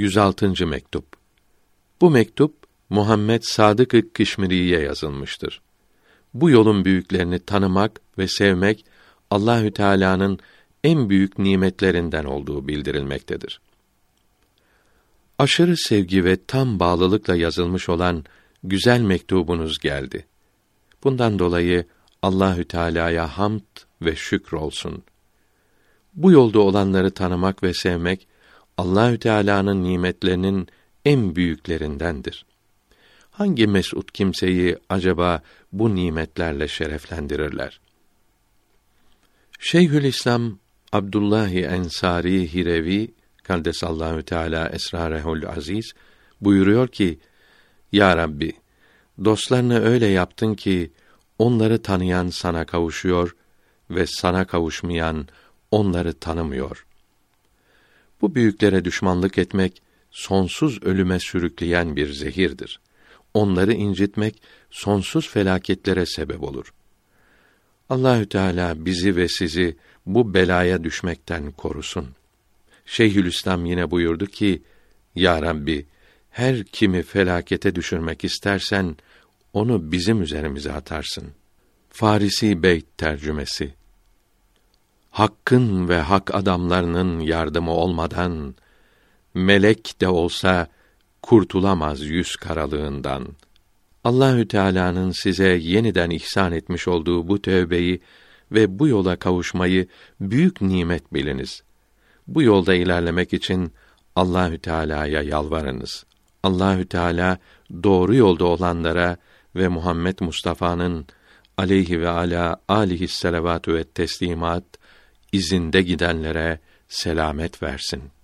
106. mektup. Bu mektup Muhammed Sadık Kışmiri'ye yazılmıştır. Bu yolun büyüklerini tanımak ve sevmek Allahü Teala'nın en büyük nimetlerinden olduğu bildirilmektedir. Aşırı sevgi ve tam bağlılıkla yazılmış olan güzel mektubunuz geldi. Bundan dolayı Allahü Teala'ya hamd ve şükür olsun. Bu yolda olanları tanımak ve sevmek Allahü Teala'nın nimetlerinin en büyüklerindendir. Hangi mesut kimseyi acaba bu nimetlerle şereflendirirler? Şeyhülislam Abdullah Ensari Hirevi Kaldesallahu Teala esrarehul aziz buyuruyor ki: Ya Rabbi, dostlarını öyle yaptın ki onları tanıyan sana kavuşuyor ve sana kavuşmayan onları tanımıyor. Bu büyüklere düşmanlık etmek sonsuz ölüme sürükleyen bir zehirdir. Onları incitmek sonsuz felaketlere sebep olur. Allahü Teala bizi ve sizi bu belaya düşmekten korusun. Şeyhülislam yine buyurdu ki: Ya Rabbi, her kimi felakete düşürmek istersen onu bizim üzerimize atarsın. Farisi Beyt tercümesi Hakkın ve hak adamlarının yardımı olmadan melek de olsa kurtulamaz yüz karalığından. Allahü Teala'nın size yeniden ihsan etmiş olduğu bu tövbeyi ve bu yola kavuşmayı büyük nimet biliniz. Bu yolda ilerlemek için Allahü Teala'ya yalvarınız. Allahü Teala doğru yolda olanlara ve Muhammed Mustafa'nın aleyhi ve ala alihi selavatü ve teslimat izinde gidenlere selamet versin.''